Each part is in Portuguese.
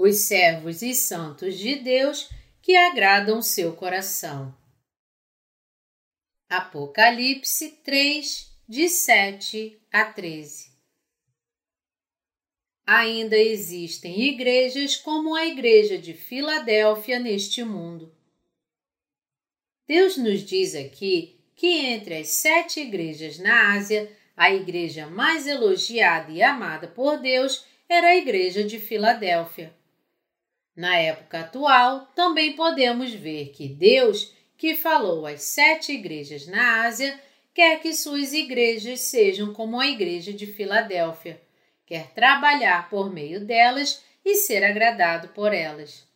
os servos e santos de Deus que agradam seu coração. Apocalipse 3, de 7 a 13 Ainda existem igrejas como a Igreja de Filadélfia neste mundo. Deus nos diz aqui que entre as sete igrejas na Ásia, a igreja mais elogiada e amada por Deus era a Igreja de Filadélfia. Na época atual, também podemos ver que Deus, que falou às sete igrejas na Ásia, quer que suas igrejas sejam como a Igreja de Filadélfia, quer trabalhar por meio delas e ser agradado por elas.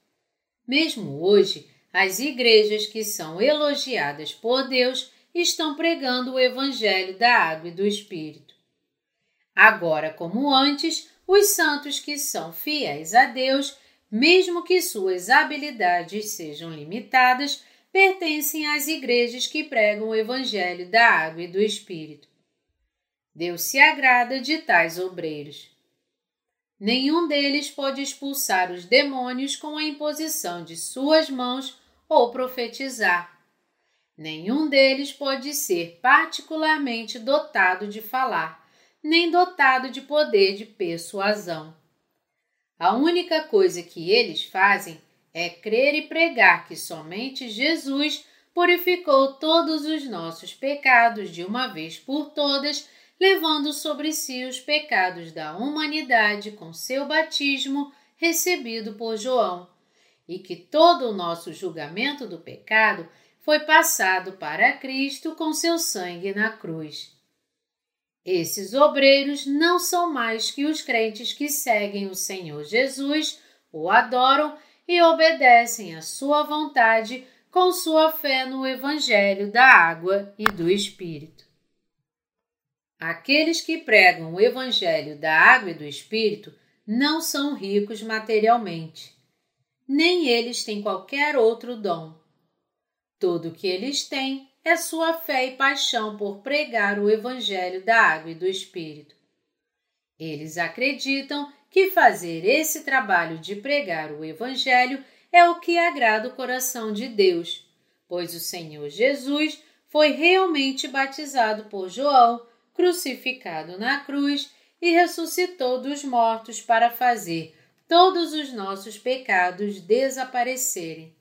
Mesmo hoje, as igrejas que são elogiadas por Deus estão pregando o Evangelho da Água e do Espírito. Agora, como antes, os santos que são fiéis a Deus mesmo que suas habilidades sejam limitadas, pertencem às igrejas que pregam o Evangelho da Água e do Espírito. Deus se agrada de tais obreiros. Nenhum deles pode expulsar os demônios com a imposição de suas mãos ou profetizar. Nenhum deles pode ser particularmente dotado de falar, nem dotado de poder de persuasão. A única coisa que eles fazem é crer e pregar que somente Jesus purificou todos os nossos pecados de uma vez por todas, levando sobre si os pecados da humanidade com seu batismo recebido por João, e que todo o nosso julgamento do pecado foi passado para Cristo com seu sangue na cruz. Esses obreiros não são mais que os crentes que seguem o Senhor Jesus, o adoram e obedecem à sua vontade com sua fé no Evangelho da água e do Espírito. Aqueles que pregam o Evangelho da água e do Espírito não são ricos materialmente, nem eles têm qualquer outro dom. Tudo o que eles têm é sua fé e paixão por pregar o Evangelho da Água e do Espírito. Eles acreditam que fazer esse trabalho de pregar o Evangelho é o que agrada o coração de Deus, pois o Senhor Jesus foi realmente batizado por João, crucificado na cruz e ressuscitou dos mortos para fazer todos os nossos pecados desaparecerem.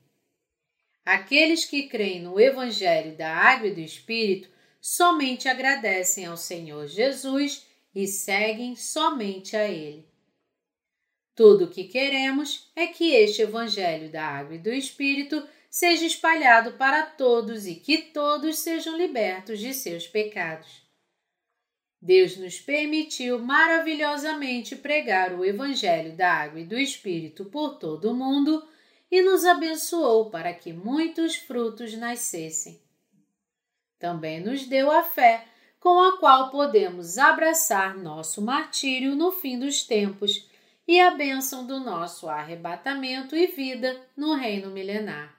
Aqueles que creem no Evangelho da Água e do Espírito somente agradecem ao Senhor Jesus e seguem somente a Ele. Tudo o que queremos é que este Evangelho da Água e do Espírito seja espalhado para todos e que todos sejam libertos de seus pecados. Deus nos permitiu maravilhosamente pregar o Evangelho da Água e do Espírito por todo o mundo e nos abençoou para que muitos frutos nascessem. Também nos deu a fé, com a qual podemos abraçar nosso martírio no fim dos tempos e a bênção do nosso arrebatamento e vida no reino milenar.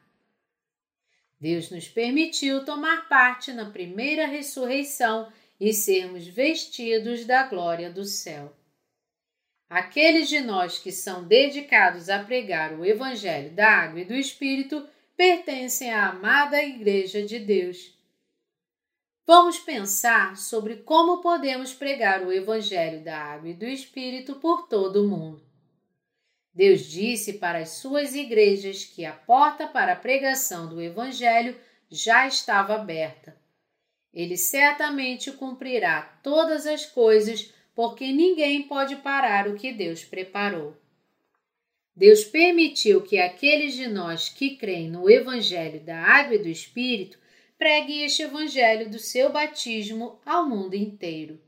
Deus nos permitiu tomar parte na primeira ressurreição e sermos vestidos da glória do céu. Aqueles de nós que são dedicados a pregar o Evangelho da Água e do Espírito pertencem à amada Igreja de Deus. Vamos pensar sobre como podemos pregar o Evangelho da Água e do Espírito por todo o mundo. Deus disse para as suas igrejas que a porta para a pregação do Evangelho já estava aberta. Ele certamente cumprirá todas as coisas porque ninguém pode parar o que Deus preparou. Deus permitiu que aqueles de nós que creem no Evangelho da Água e do Espírito preguem este Evangelho do seu batismo ao mundo inteiro.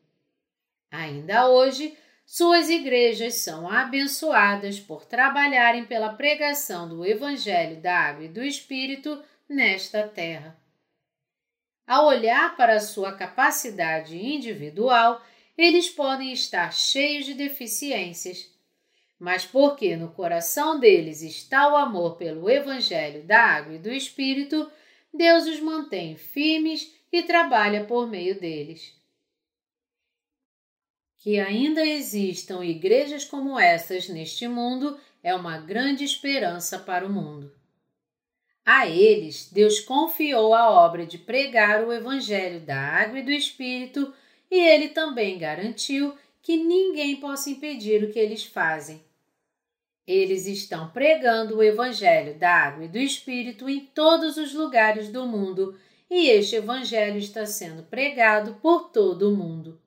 Ainda hoje, suas igrejas são abençoadas por trabalharem pela pregação do Evangelho da Água e do Espírito nesta terra. Ao olhar para sua capacidade individual, eles podem estar cheios de deficiências, mas porque no coração deles está o amor pelo Evangelho da Água e do Espírito, Deus os mantém firmes e trabalha por meio deles. Que ainda existam igrejas como essas neste mundo é uma grande esperança para o mundo. A eles, Deus confiou a obra de pregar o Evangelho da Água e do Espírito, e ele também garantiu que ninguém possa impedir o que eles fazem. Eles estão pregando o Evangelho da Água e do Espírito em todos os lugares do mundo, e este Evangelho está sendo pregado por todo o mundo.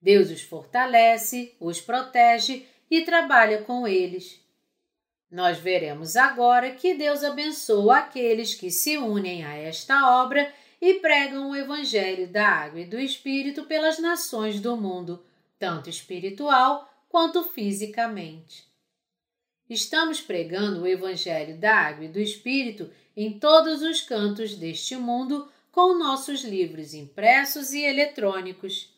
Deus os fortalece, os protege e trabalha com eles. Nós veremos agora que Deus abençoa aqueles que se unem a esta obra e pregam o Evangelho da Água e do Espírito pelas nações do mundo, tanto espiritual quanto fisicamente. Estamos pregando o Evangelho da Água e do Espírito em todos os cantos deste mundo com nossos livros impressos e eletrônicos.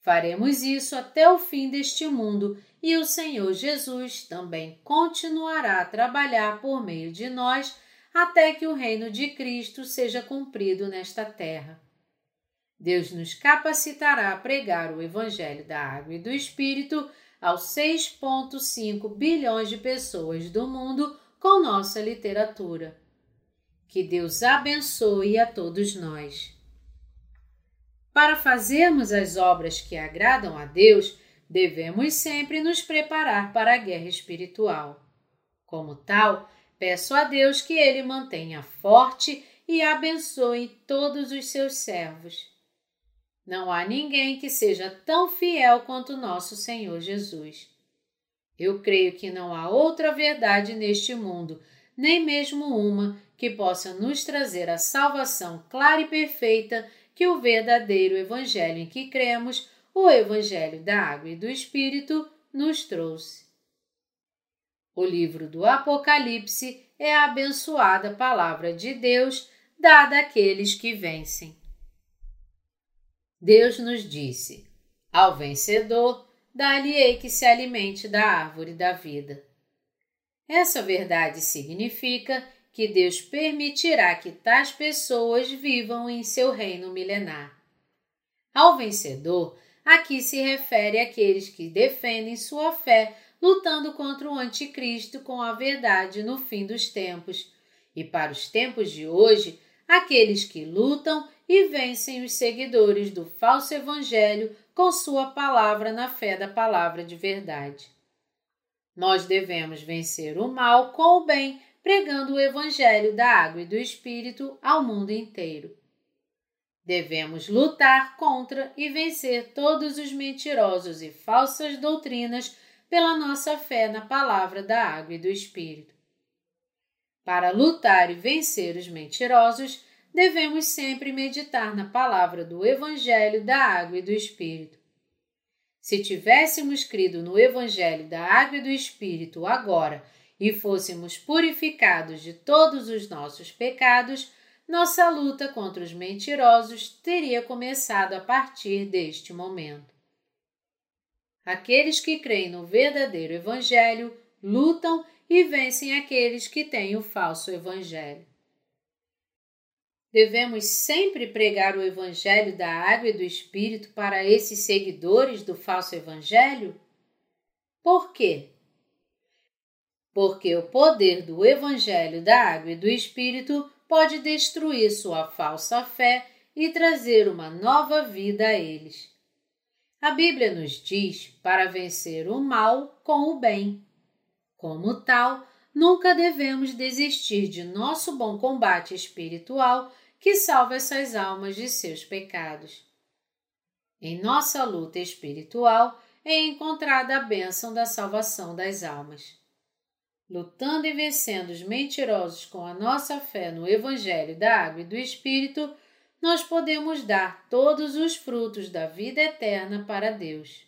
Faremos isso até o fim deste mundo e o Senhor Jesus também continuará a trabalhar por meio de nós até que o reino de Cristo seja cumprido nesta terra. Deus nos capacitará a pregar o Evangelho da Água e do Espírito aos 6,5 bilhões de pessoas do mundo com nossa literatura. Que Deus abençoe a todos nós. Para fazermos as obras que agradam a Deus, devemos sempre nos preparar para a guerra espiritual. Como tal, peço a Deus que Ele mantenha forte e abençoe todos os seus servos. Não há ninguém que seja tão fiel quanto nosso Senhor Jesus. Eu creio que não há outra verdade neste mundo, nem mesmo uma, que possa nos trazer a salvação clara e perfeita que o verdadeiro Evangelho em que cremos, o Evangelho da Água e do Espírito, nos trouxe. O livro do Apocalipse é a abençoada palavra de Deus dada àqueles que vencem. Deus nos disse: Ao vencedor, dá-lhe-ei que se alimente da árvore da vida. Essa verdade significa que Deus permitirá que tais pessoas vivam em seu reino milenar. Ao vencedor, aqui se refere àqueles que defendem sua fé lutando contra o anticristo com a verdade no fim dos tempos, e para os tempos de hoje, aqueles que lutam e vencem os seguidores do falso evangelho com sua palavra na fé da palavra de verdade. Nós devemos vencer o mal com o bem pregando o Evangelho da água e do Espírito ao mundo inteiro. Devemos lutar contra e vencer todos os mentirosos e falsas doutrinas pela nossa fé na palavra da água e do Espírito. Para lutar e vencer os mentirosos, devemos sempre meditar na palavra do Evangelho da água e do Espírito. Se tivéssemos crido no Evangelho da água e do Espírito agora e fôssemos purificados de todos os nossos pecados, nossa luta contra os mentirosos teria começado a partir deste momento. Aqueles que creem no verdadeiro Evangelho lutam e vencem aqueles que têm o falso Evangelho. Devemos sempre pregar o Evangelho da água e do Espírito para esses seguidores do falso Evangelho? Por quê? porque o poder do Evangelho da Água e do Espírito pode destruir sua falsa fé e trazer uma nova vida a eles. A Bíblia nos diz para vencer o mal com o bem. Como tal, nunca devemos desistir de nosso bom combate espiritual que salva essas almas de seus pecados. Em nossa luta espiritual é encontrada a bênção da salvação das almas lutando e vencendo os mentirosos com a nossa fé no Evangelho da Água e do Espírito, nós podemos dar todos os frutos da vida eterna para Deus.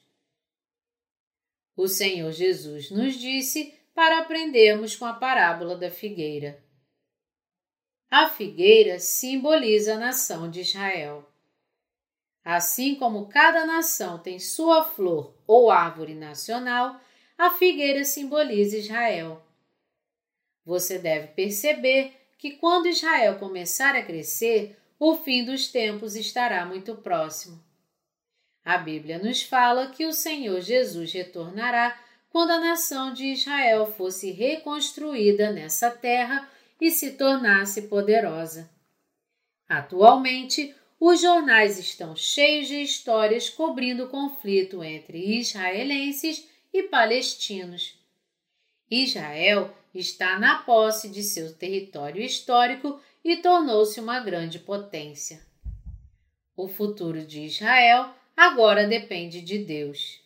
O Senhor Jesus nos disse para aprendermos com a parábola da figueira. A figueira simboliza a nação de Israel. Assim como cada nação tem sua flor ou árvore nacional, a figueira simboliza Israel. Você deve perceber que quando Israel começar a crescer, o fim dos tempos estará muito próximo. A Bíblia nos fala que o Senhor Jesus retornará quando a nação de Israel fosse reconstruída nessa terra e se tornasse poderosa. Atualmente, os jornais estão cheios de histórias cobrindo o conflito entre israelenses e palestinos. Israel está na posse de seu território histórico e tornou-se uma grande potência. O futuro de Israel agora depende de Deus.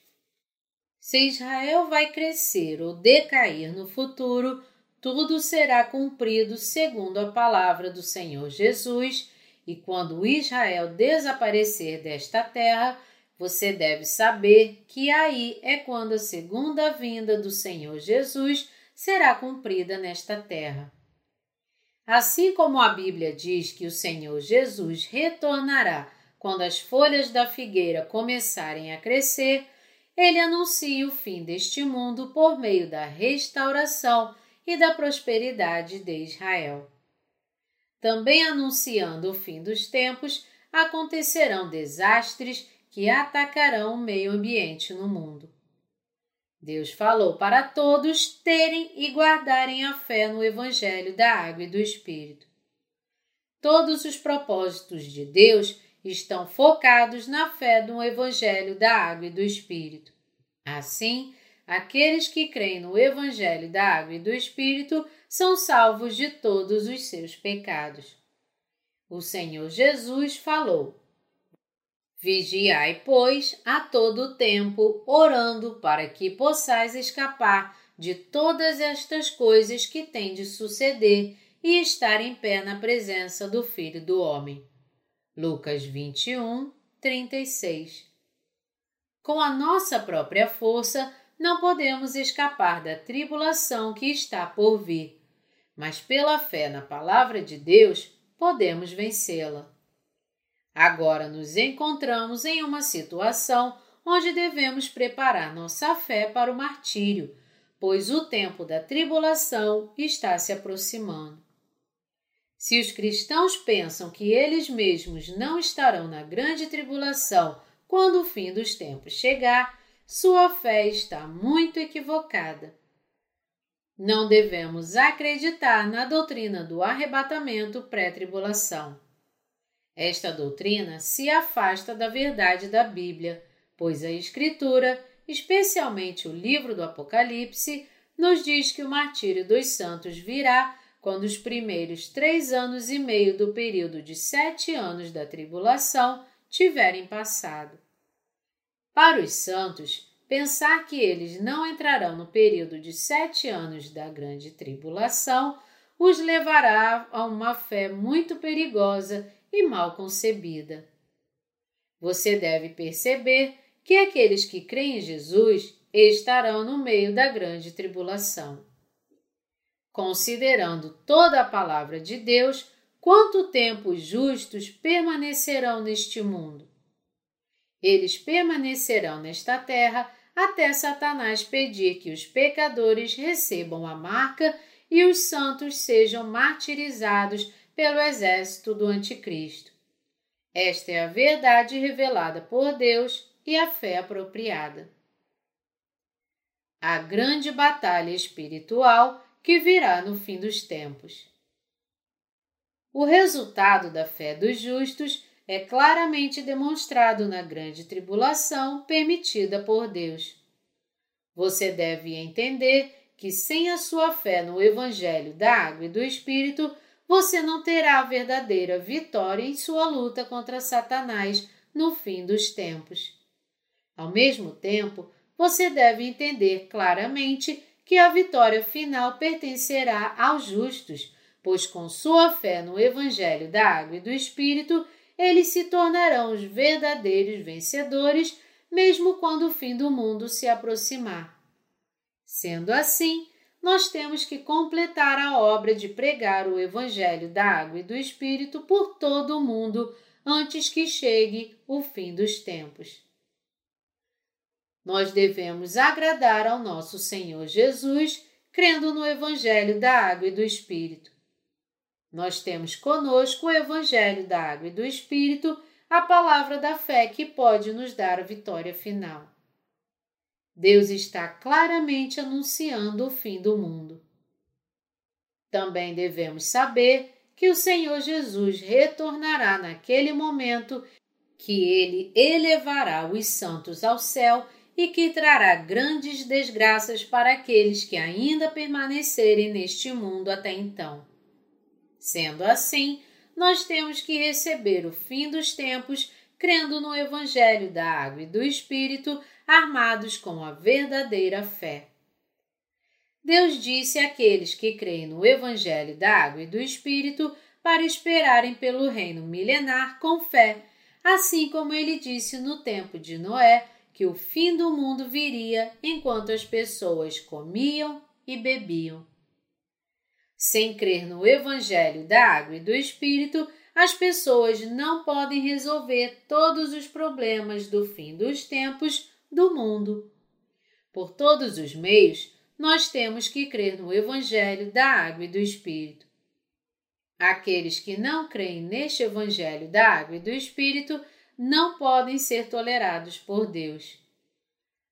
Se Israel vai crescer ou decair no futuro, tudo será cumprido segundo a palavra do Senhor Jesus, e quando Israel desaparecer desta terra, você deve saber que aí é quando a segunda vinda do Senhor Jesus será cumprida nesta terra. Assim como a Bíblia diz que o Senhor Jesus retornará quando as folhas da figueira começarem a crescer, ele anuncia o fim deste mundo por meio da restauração e da prosperidade de Israel. Também anunciando o fim dos tempos, acontecerão desastres que atacarão o meio ambiente no mundo. Deus falou para todos terem e guardarem a fé no Evangelho da Água e do Espírito. Todos os propósitos de Deus estão focados na fé no Evangelho da Água e do Espírito. Assim, aqueles que creem no Evangelho da Água e do Espírito são salvos de todos os seus pecados. O Senhor Jesus falou: Vigiai, pois, a todo o tempo, orando para que possais escapar de todas estas coisas que têm de suceder e estar em pé na presença do Filho do Homem. Lucas 21, 36. Com a nossa própria força, não podemos escapar da tribulação que está por vir, mas pela fé na Palavra de Deus podemos vencê-la. Agora nos encontramos em uma situação onde devemos preparar nossa fé para o martírio, pois o tempo da tribulação está se aproximando. Se os cristãos pensam que eles mesmos não estarão na grande tribulação quando o fim dos tempos chegar, sua fé está muito equivocada. Não devemos acreditar na doutrina do arrebatamento pré-tribulação. Esta doutrina se afasta da verdade da Bíblia, pois a Escritura, especialmente o livro do Apocalipse, nos diz que o martírio dos santos virá quando os primeiros três anos e meio do período de sete anos da tribulação tiverem passado. Para os santos, pensar que eles não entrarão no período de sete anos da grande tribulação os levará a uma fé muito perigosa e mal concebida. Você deve perceber que aqueles que creem em Jesus estarão no meio da grande tribulação considerando toda a palavra de Deus, quanto tempo os justos permanecerão neste mundo? Eles permanecerão nesta terra até Satanás pedir que os pecadores recebam a marca e os santos sejam martirizados pelo exército do Anticristo. Esta é a verdade revelada por Deus e a fé apropriada. A grande batalha espiritual que virá no fim dos tempos. O resultado da fé dos justos é claramente demonstrado na grande tribulação permitida por Deus. Você deve entender que sem a sua fé no Evangelho da Água e do Espírito, você não terá a verdadeira vitória em sua luta contra Satanás no fim dos tempos. Ao mesmo tempo, você deve entender claramente que a vitória final pertencerá aos justos, pois com sua fé no Evangelho da Água e do Espírito, eles se tornarão os verdadeiros vencedores, mesmo quando o fim do mundo se aproximar. Sendo assim, nós temos que completar a obra de pregar o Evangelho da Água e do Espírito por todo o mundo antes que chegue o fim dos tempos. Nós devemos agradar ao nosso Senhor Jesus, crendo no Evangelho da Água e do Espírito. Nós temos conosco o Evangelho da Água e do Espírito, a palavra da fé que pode nos dar a vitória final. Deus está claramente anunciando o fim do mundo. Também devemos saber que o Senhor Jesus retornará naquele momento que ele elevará os santos ao céu e que trará grandes desgraças para aqueles que ainda permanecerem neste mundo até então. Sendo assim, nós temos que receber o fim dos tempos crendo no Evangelho da Água e do Espírito, armados com a verdadeira fé. Deus disse àqueles que creem no Evangelho da Água e do Espírito para esperarem pelo reino milenar com fé, assim como ele disse no tempo de Noé que o fim do mundo viria enquanto as pessoas comiam e bebiam. Sem crer no Evangelho da Água e do Espírito, as pessoas não podem resolver todos os problemas do fim dos tempos do mundo. Por todos os meios, nós temos que crer no Evangelho da Água e do Espírito. Aqueles que não creem neste Evangelho da Água e do Espírito não podem ser tolerados por Deus.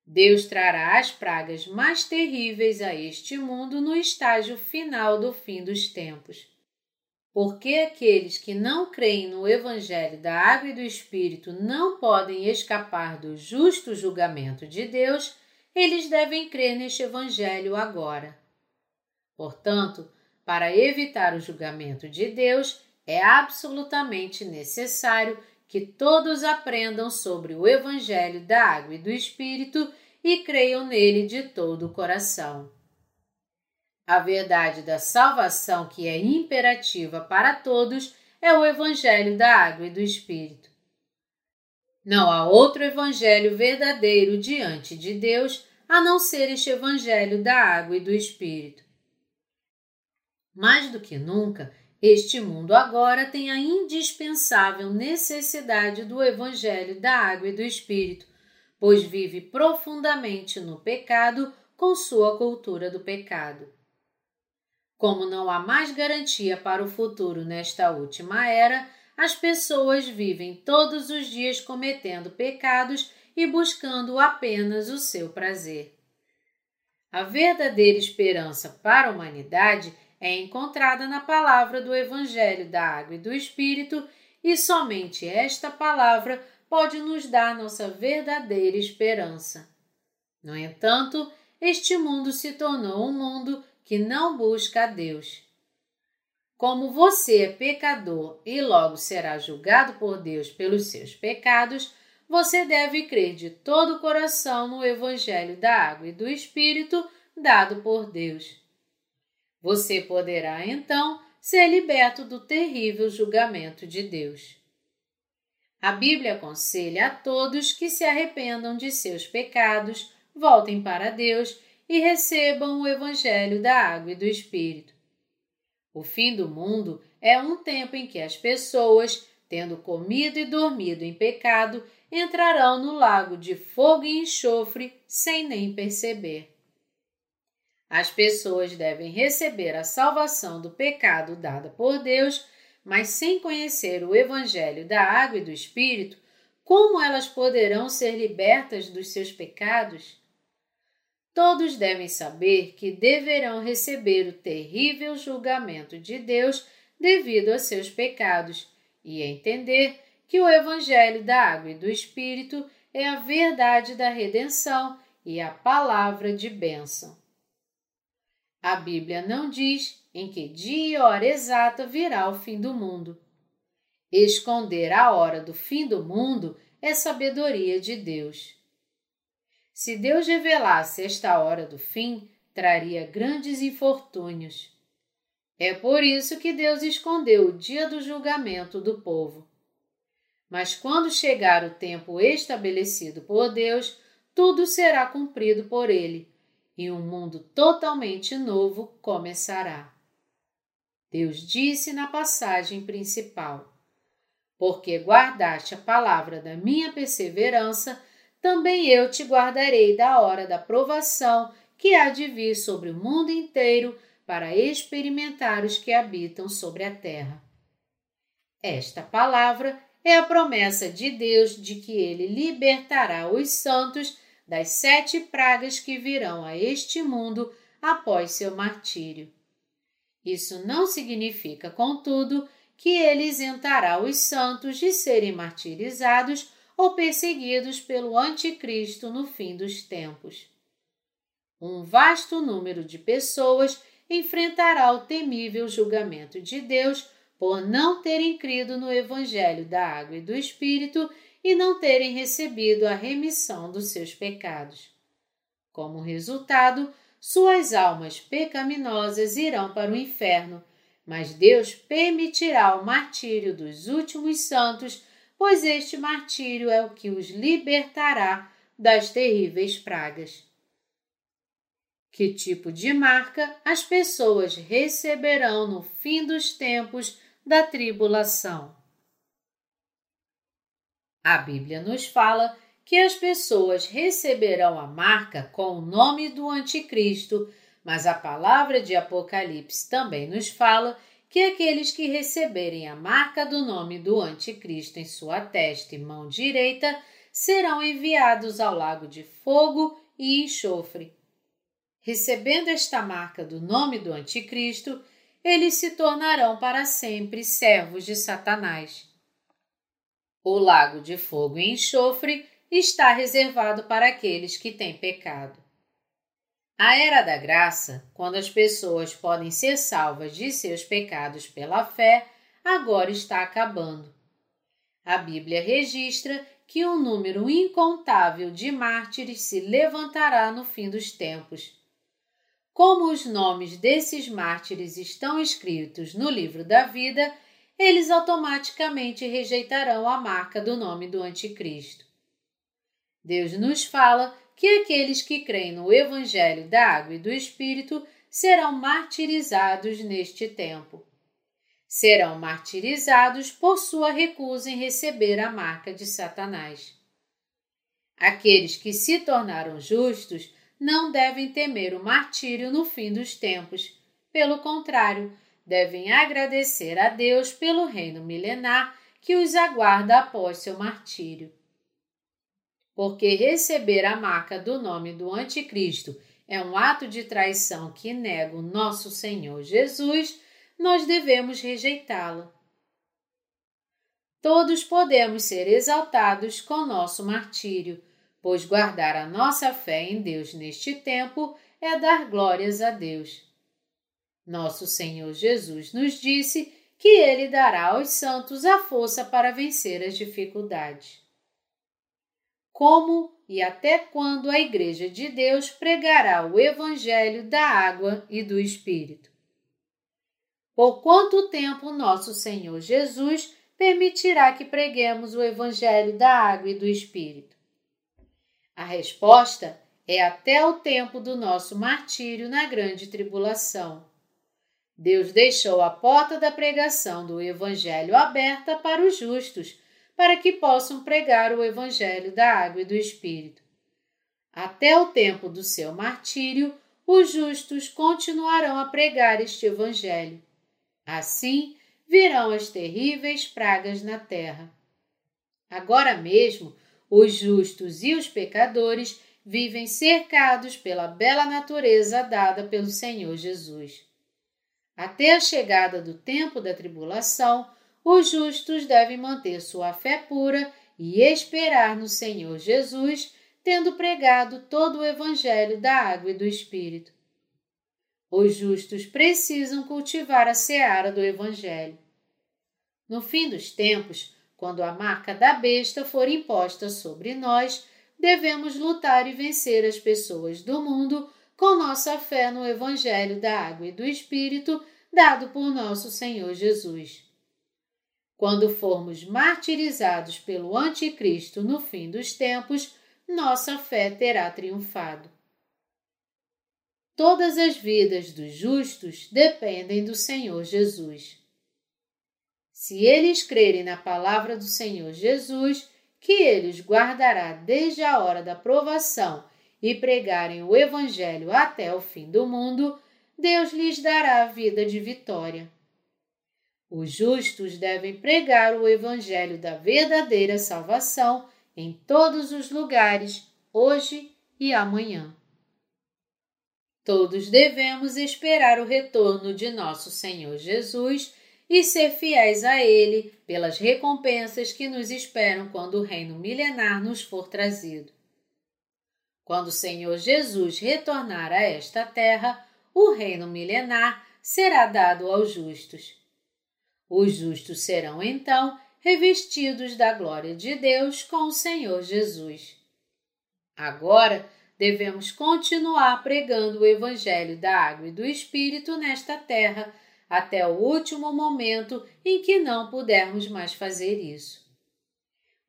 Deus trará as pragas mais terríveis a este mundo no estágio final do fim dos tempos. Porque aqueles que não creem no Evangelho da Água e do Espírito não podem escapar do justo julgamento de Deus, eles devem crer neste Evangelho agora. Portanto, para evitar o julgamento de Deus, é absolutamente necessário que todos aprendam sobre o Evangelho da Água e do Espírito e creiam nele de todo o coração. A verdade da salvação que é imperativa para todos é o Evangelho da Água e do Espírito. Não há outro Evangelho verdadeiro diante de Deus a não ser este Evangelho da Água e do Espírito. Mais do que nunca, este mundo agora tem a indispensável necessidade do Evangelho da Água e do Espírito, pois vive profundamente no pecado com sua cultura do pecado. Como não há mais garantia para o futuro nesta última era, as pessoas vivem todos os dias cometendo pecados e buscando apenas o seu prazer. A verdadeira esperança para a humanidade é encontrada na palavra do Evangelho da Água e do Espírito, e somente esta palavra pode nos dar nossa verdadeira esperança. No entanto, este mundo se tornou um mundo que não busca a Deus. Como você é pecador e logo será julgado por Deus pelos seus pecados, você deve crer de todo o coração no Evangelho da Água e do Espírito dado por Deus. Você poderá então ser liberto do terrível julgamento de Deus. A Bíblia aconselha a todos que se arrependam de seus pecados, voltem para Deus e recebam o Evangelho da Água e do Espírito. O fim do mundo é um tempo em que as pessoas, tendo comido e dormido em pecado, entrarão no lago de fogo e enxofre sem nem perceber. As pessoas devem receber a salvação do pecado dada por Deus, mas sem conhecer o Evangelho da Água e do Espírito, como elas poderão ser libertas dos seus pecados? Todos devem saber que deverão receber o terrível julgamento de Deus devido a seus pecados e entender que o Evangelho da Água e do Espírito é a verdade da redenção e a palavra de bênção. A Bíblia não diz em que dia e hora exata virá o fim do mundo. Esconder a hora do fim do mundo é sabedoria de Deus. Se Deus revelasse esta hora do fim, traria grandes infortúnios. É por isso que Deus escondeu o dia do julgamento do povo. Mas quando chegar o tempo estabelecido por Deus, tudo será cumprido por Ele e um mundo totalmente novo começará. Deus disse na passagem principal: Porque guardaste a palavra da minha perseverança, também eu te guardarei da hora da provação que há de vir sobre o mundo inteiro para experimentar os que habitam sobre a terra. Esta palavra é a promessa de Deus de que ele libertará os santos das sete pragas que virão a este mundo após seu martírio. Isso não significa, contudo, que ele isentará os santos de serem martirizados ou perseguidos pelo Anticristo no fim dos tempos. Um vasto número de pessoas enfrentará o temível julgamento de Deus por não terem crido no Evangelho da Água e do Espírito e não terem recebido a remissão dos seus pecados. Como resultado, suas almas pecaminosas irão para o inferno, mas Deus permitirá o martírio dos últimos santos, pois este martírio é o que os libertará das terríveis pragas. Que tipo de marca as pessoas receberão no fim dos tempos da tribulação? A Bíblia nos fala que as pessoas receberão a marca com o nome do Anticristo, mas a palavra de Apocalipse também nos fala que aqueles que receberem a marca do nome do Anticristo em sua testa e mão direita serão enviados ao lago de fogo e enxofre. Recebendo esta marca do nome do Anticristo, eles se tornarão para sempre servos de Satanás. O lago de fogo e enxofre está reservado para aqueles que têm pecado. A era da graça, quando as pessoas podem ser salvas de seus pecados pela fé, agora está acabando. A Bíblia registra que um número incontável de mártires se levantará no fim dos tempos. Como os nomes desses mártires estão escritos no livro da vida, eles automaticamente rejeitarão a marca do nome do Anticristo. Deus nos fala que aqueles que creem no Evangelho da Água e do Espírito serão martirizados neste tempo. Serão martirizados por sua recusa em receber a marca de Satanás. Aqueles que se tornaram justos não devem temer o martírio no fim dos tempos. Pelo contrário, devem agradecer a Deus pelo reino milenar que os aguarda após seu martírio. Porque receber a marca do nome do Anticristo é um ato de traição que nega o nosso Senhor Jesus, nós devemos rejeitá-la. Todos podemos ser exaltados com nosso martírio, pois guardar a nossa fé em Deus neste tempo é dar glórias a Deus. Nosso Senhor Jesus nos disse que Ele dará aos santos a força para vencer as dificuldades. Como e até quando a Igreja de Deus pregará o Evangelho da água e do Espírito? Por quanto tempo nosso Senhor Jesus permitirá que preguemos o Evangelho da água e do Espírito? A resposta é até o tempo do nosso martírio na grande tribulação. Deus deixou a porta da pregação do Evangelho aberta para os justos, para que possam pregar o Evangelho da água e do Espírito. Até o tempo do seu martírio, os justos continuarão a pregar este Evangelho. Assim virão as terríveis pragas na terra. Agora mesmo, os justos e os pecadores vivem cercados pela bela natureza dada pelo Senhor Jesus. Até a chegada do tempo da tribulação, os justos devem manter sua fé pura e esperar no Senhor Jesus, tendo pregado todo o Evangelho da água e do Espírito. Os justos precisam cultivar a seara do Evangelho. No fim dos tempos, quando a marca da besta for imposta sobre nós, devemos lutar e vencer as pessoas do mundo com nossa fé no Evangelho da Água e do Espírito dado por nosso Senhor Jesus. Quando formos martirizados pelo Anticristo no fim dos tempos, nossa fé terá triunfado. Todas as vidas dos justos dependem do Senhor Jesus. Se eles crerem na palavra do Senhor Jesus, que ele os guardará desde a hora da provação e pregarem o Evangelho até o fim do mundo, Deus lhes dará a vida de vitória. Os justos devem pregar o Evangelho da verdadeira salvação em todos os lugares, hoje e amanhã. Todos devemos esperar o retorno de nosso Senhor Jesus e ser fiéis a Ele pelas recompensas que nos esperam quando o reino milenar nos for trazido. Quando o Senhor Jesus retornar a esta terra, o reino milenar será dado aos justos. Os justos serão então revestidos da glória de Deus com o Senhor Jesus. Agora devemos continuar pregando o Evangelho da Água e do Espírito nesta terra até o último momento em que não pudermos mais fazer isso.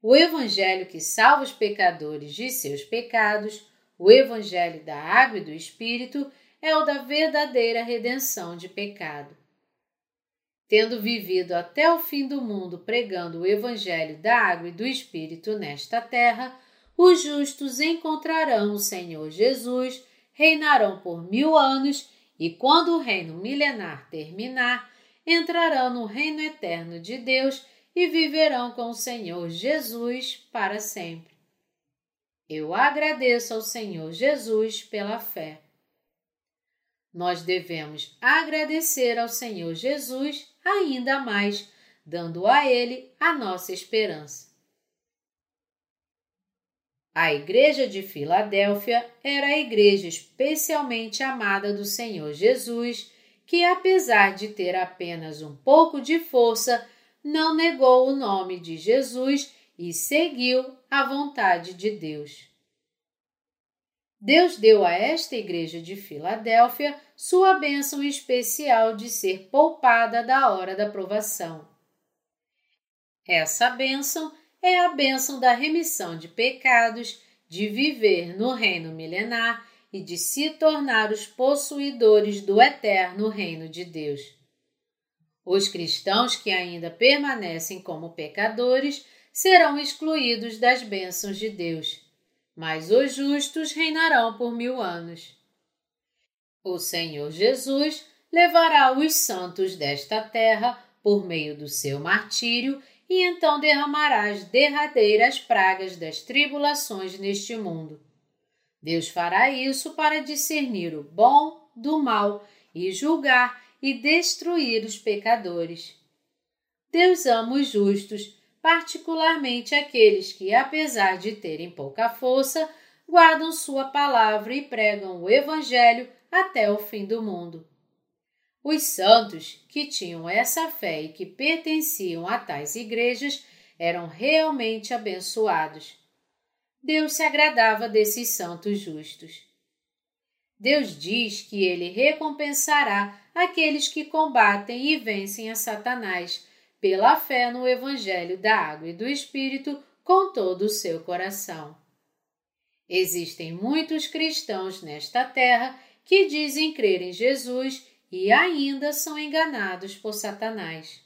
O Evangelho que salva os pecadores de seus pecados, o Evangelho da Água e do Espírito, é o da verdadeira redenção de pecado. Tendo vivido até o fim do mundo pregando o Evangelho da Água e do Espírito nesta terra, os justos encontrarão o Senhor Jesus, reinarão por mil anos e, quando o reino milenar terminar, entrarão no reino eterno de Deus e viverão com o Senhor Jesus para sempre. Eu agradeço ao Senhor Jesus pela fé. Nós devemos agradecer ao Senhor Jesus ainda mais, dando a Ele a nossa esperança. A Igreja de Filadélfia era a igreja especialmente amada do Senhor Jesus, que, apesar de ter apenas um pouco de força, não negou o nome de Jesus e seguiu a vontade de Deus. Deus deu a esta igreja de Filadélfia sua bênção especial de ser poupada da hora da provação. Essa bênção é a bênção da remissão de pecados, de viver no reino milenar e de se tornar os possuidores do eterno reino de Deus. Os cristãos que ainda permanecem como pecadores serão excluídos das bênçãos de Deus mas os justos reinarão por mil anos. O Senhor Jesus levará os santos desta terra por meio do seu martírio e então derramará as derradeiras pragas das tribulações neste mundo. Deus fará isso para discernir o bom do mal e julgar e destruir os pecadores. Deus ama os justos particularmente aqueles que, apesar de terem pouca força, guardam Sua palavra e pregam o Evangelho até o fim do mundo. Os santos que tinham essa fé e que pertenciam a tais igrejas eram realmente abençoados. Deus se agradava desses santos justos. Deus diz que ele recompensará aqueles que combatem e vencem a Satanás pela fé no Evangelho da Água e do Espírito com todo o seu coração. Existem muitos cristãos nesta terra que dizem crer em Jesus e ainda são enganados por Satanás.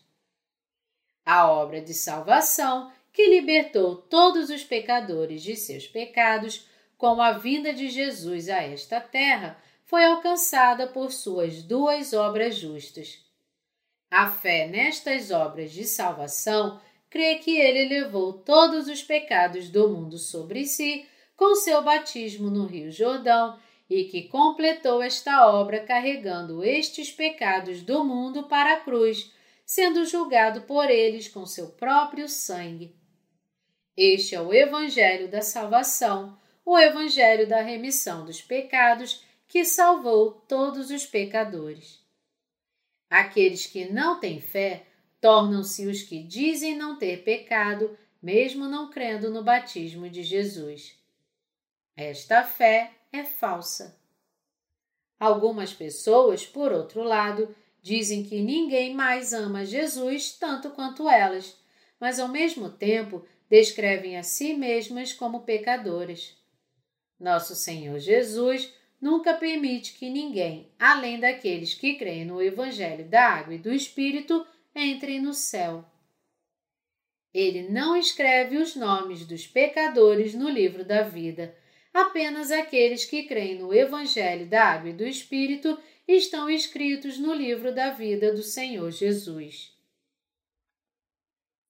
A obra de salvação que libertou todos os pecadores de seus pecados com a vinda de Jesus a esta terra foi alcançada por suas duas obras justas a fé nestas obras de salvação crê que ele levou todos os pecados do mundo sobre si com seu batismo no Rio Jordão e que completou esta obra carregando estes pecados do mundo para a cruz, sendo julgado por eles com seu próprio sangue. Este é o Evangelho da salvação, o Evangelho da remissão dos pecados que salvou todos os pecadores. Aqueles que não têm fé tornam-se os que dizem não ter pecado, mesmo não crendo no batismo de Jesus. Esta fé é falsa. Algumas pessoas, por outro lado, dizem que ninguém mais ama Jesus tanto quanto elas, mas ao mesmo tempo descrevem a si mesmas como pecadoras. Nosso Senhor Jesus nunca permite que ninguém, além daqueles que creem no Evangelho da Água e do Espírito, entrem no céu. Ele não escreve os nomes dos pecadores no livro da vida. Apenas aqueles que creem no Evangelho da Água e do Espírito estão escritos no livro da vida do Senhor Jesus.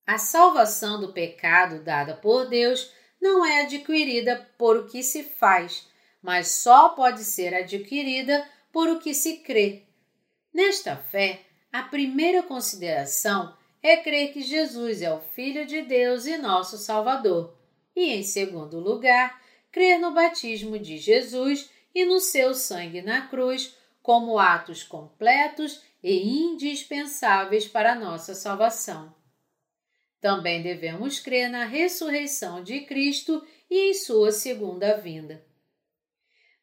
A salvação do pecado dada por Deus não é adquirida por o que se faz, mas só pode ser adquirida por o que se crê. Nesta fé, a primeira consideração é crer que Jesus é o Filho de Deus e nosso Salvador, e, em segundo lugar, crer no batismo de Jesus e no seu sangue na cruz como atos completos e indispensáveis para a nossa salvação. Também devemos crer na ressurreição de Cristo e em sua segunda vinda.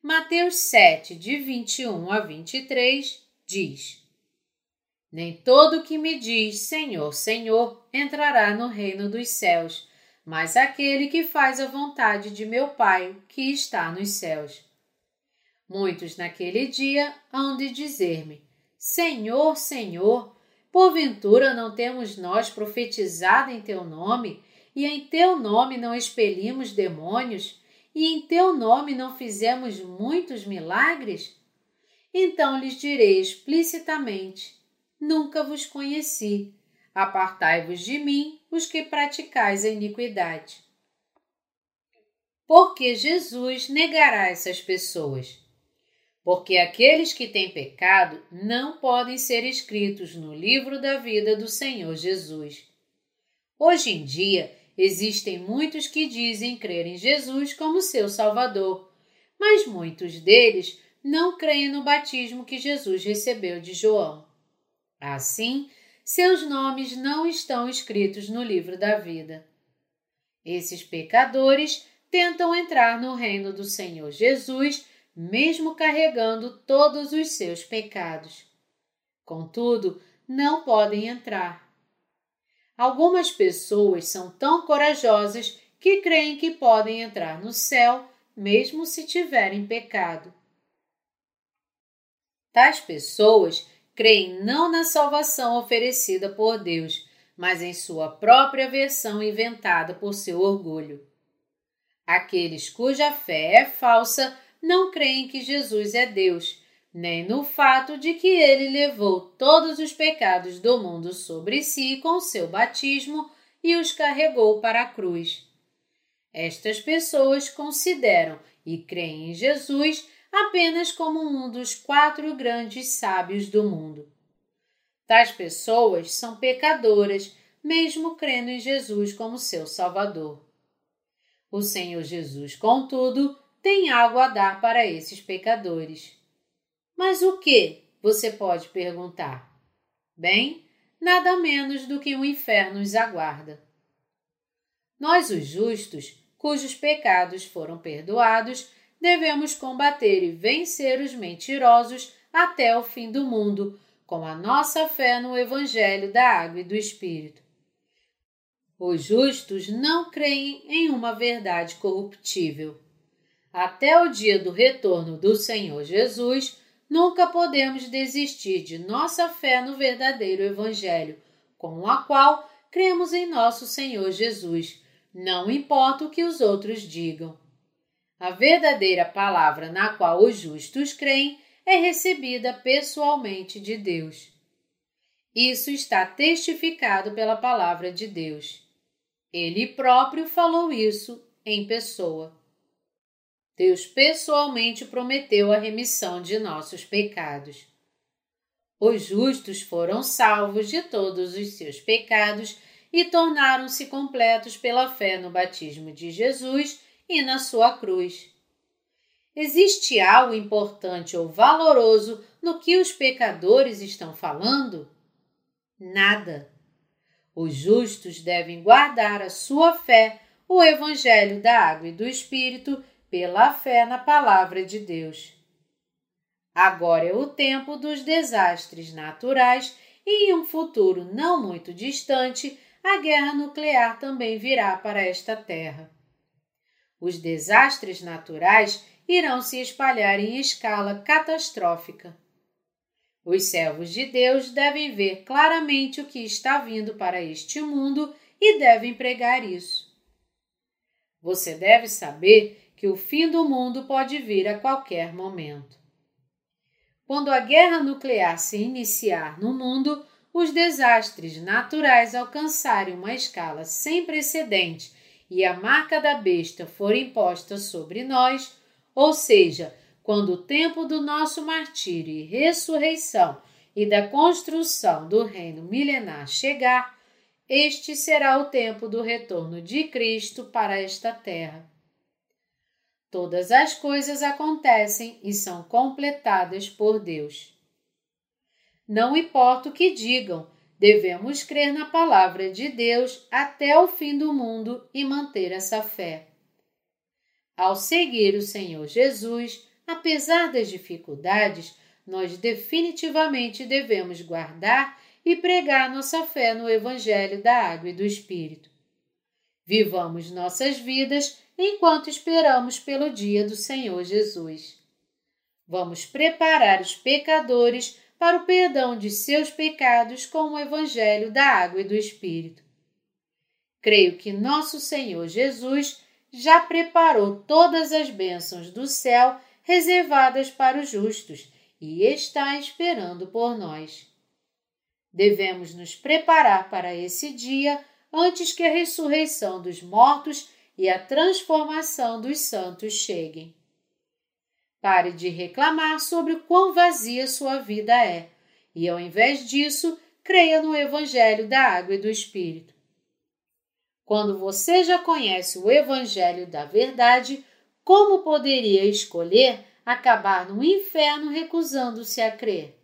Mateus 7, de 21 a 23, diz: Nem todo que me diz Senhor, Senhor entrará no reino dos céus, mas aquele que faz a vontade de meu Pai que está nos céus. Muitos naquele dia hão de dizer-me: Senhor, Senhor, porventura não temos nós profetizado em teu nome, e em teu nome não expelimos demônios, e em teu nome não fizemos muitos milagres? Então lhes direi explicitamente: Nunca vos conheci. Apartai-vos de mim, os que praticais a iniquidade. Porque Jesus negará essas pessoas? porque aqueles que têm pecado não podem ser escritos no livro da vida do Senhor Jesus. Hoje em dia, existem muitos que dizem crer em Jesus como seu Salvador, mas muitos deles não creem no batismo que Jesus recebeu de João. Assim, seus nomes não estão escritos no livro da vida. Esses pecadores tentam entrar no reino do Senhor Jesus mesmo carregando todos os seus pecados. Contudo, não podem entrar. Algumas pessoas são tão corajosas que creem que podem entrar no céu mesmo se tiverem pecado. Tais pessoas creem não na salvação oferecida por Deus, mas em sua própria versão inventada por seu orgulho. Aqueles cuja fé é falsa não creem que Jesus é Deus, nem no fato de que ele levou todos os pecados do mundo sobre si com seu batismo e os carregou para a cruz. Estas pessoas consideram e creem em Jesus apenas como um dos quatro grandes sábios do mundo. Tais pessoas são pecadoras, mesmo crendo em Jesus como seu Salvador. O Senhor Jesus, contudo, tem algo a dar para esses pecadores. Mas o que? Você pode perguntar. Bem, nada menos do que o um inferno os aguarda. Nós, os justos, cujos pecados foram perdoados, devemos combater e vencer os mentirosos até o fim do mundo, com a nossa fé no Evangelho da Água e do Espírito. Os justos não creem em uma verdade corruptível até o dia do retorno do Senhor Jesus, nunca podemos desistir de nossa fé no verdadeiro Evangelho, com a qual cremos em nosso Senhor Jesus, não importa o que os outros digam. A verdadeira palavra na qual os justos creem é recebida pessoalmente de Deus. Isso está testificado pela palavra de Deus. Ele próprio falou isso em pessoa. Deus pessoalmente prometeu a remissão de nossos pecados. Os justos foram salvos de todos os seus pecados e tornaram-se completos pela fé no batismo de Jesus e na sua cruz. Existe algo importante ou valoroso no que os pecadores estão falando? Nada. Os justos devem guardar a sua fé, o Evangelho da Água e do Espírito pela fé na Palavra de Deus. Agora é o tempo dos desastres naturais e em um futuro não muito distante, a guerra nuclear também virá para esta terra. Os desastres naturais irão se espalhar em escala catastrófica. Os servos de Deus devem ver claramente o que está vindo para este mundo e devem pregar isso. Você deve saber que o fim do mundo pode vir a qualquer momento. Quando a guerra nuclear se iniciar no mundo, os desastres naturais alcançarem uma escala sem precedente e a marca da besta for imposta sobre nós, ou seja, quando o tempo do nosso martírio e ressurreição e da construção do reino milenar chegar, este será o tempo do retorno de Cristo para esta terra. Todas as coisas acontecem e são completadas por Deus. Não importa o que digam, devemos crer na palavra de Deus até o fim do mundo e manter essa fé. Ao seguir o Senhor Jesus, apesar das dificuldades, nós definitivamente devemos guardar e pregar nossa fé no Evangelho da Água e do Espírito. Vivamos nossas vidas enquanto esperamos pelo dia do Senhor Jesus. Vamos preparar os pecadores para o perdão de seus pecados com o Evangelho da Água e do Espírito. Creio que nosso Senhor Jesus já preparou todas as bênçãos do céu reservadas para os justos e está esperando por nós. Devemos nos preparar para esse dia antes que a ressurreição dos mortos e a transformação dos santos cheguem. Pare de reclamar sobre o quão vazia sua vida é e, ao invés disso, creia no Evangelho da Água e do Espírito. Quando você já conhece o Evangelho da Verdade, como poderia escolher acabar no inferno recusando-se a crer?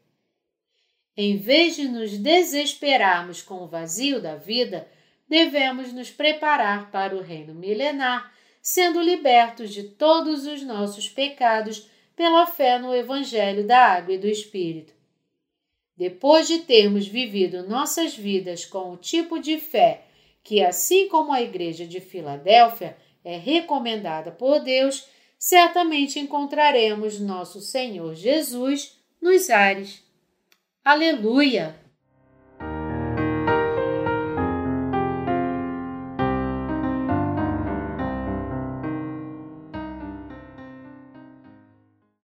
Em vez de nos desesperarmos com o vazio da vida, devemos nos preparar para o reino milenar, sendo libertos de todos os nossos pecados pela fé no Evangelho da Água e do Espírito. Depois de termos vivido nossas vidas com o tipo de fé que, assim como a Igreja de Filadélfia, é recomendada por Deus, certamente encontraremos nosso Senhor Jesus nos ares. Aleluia!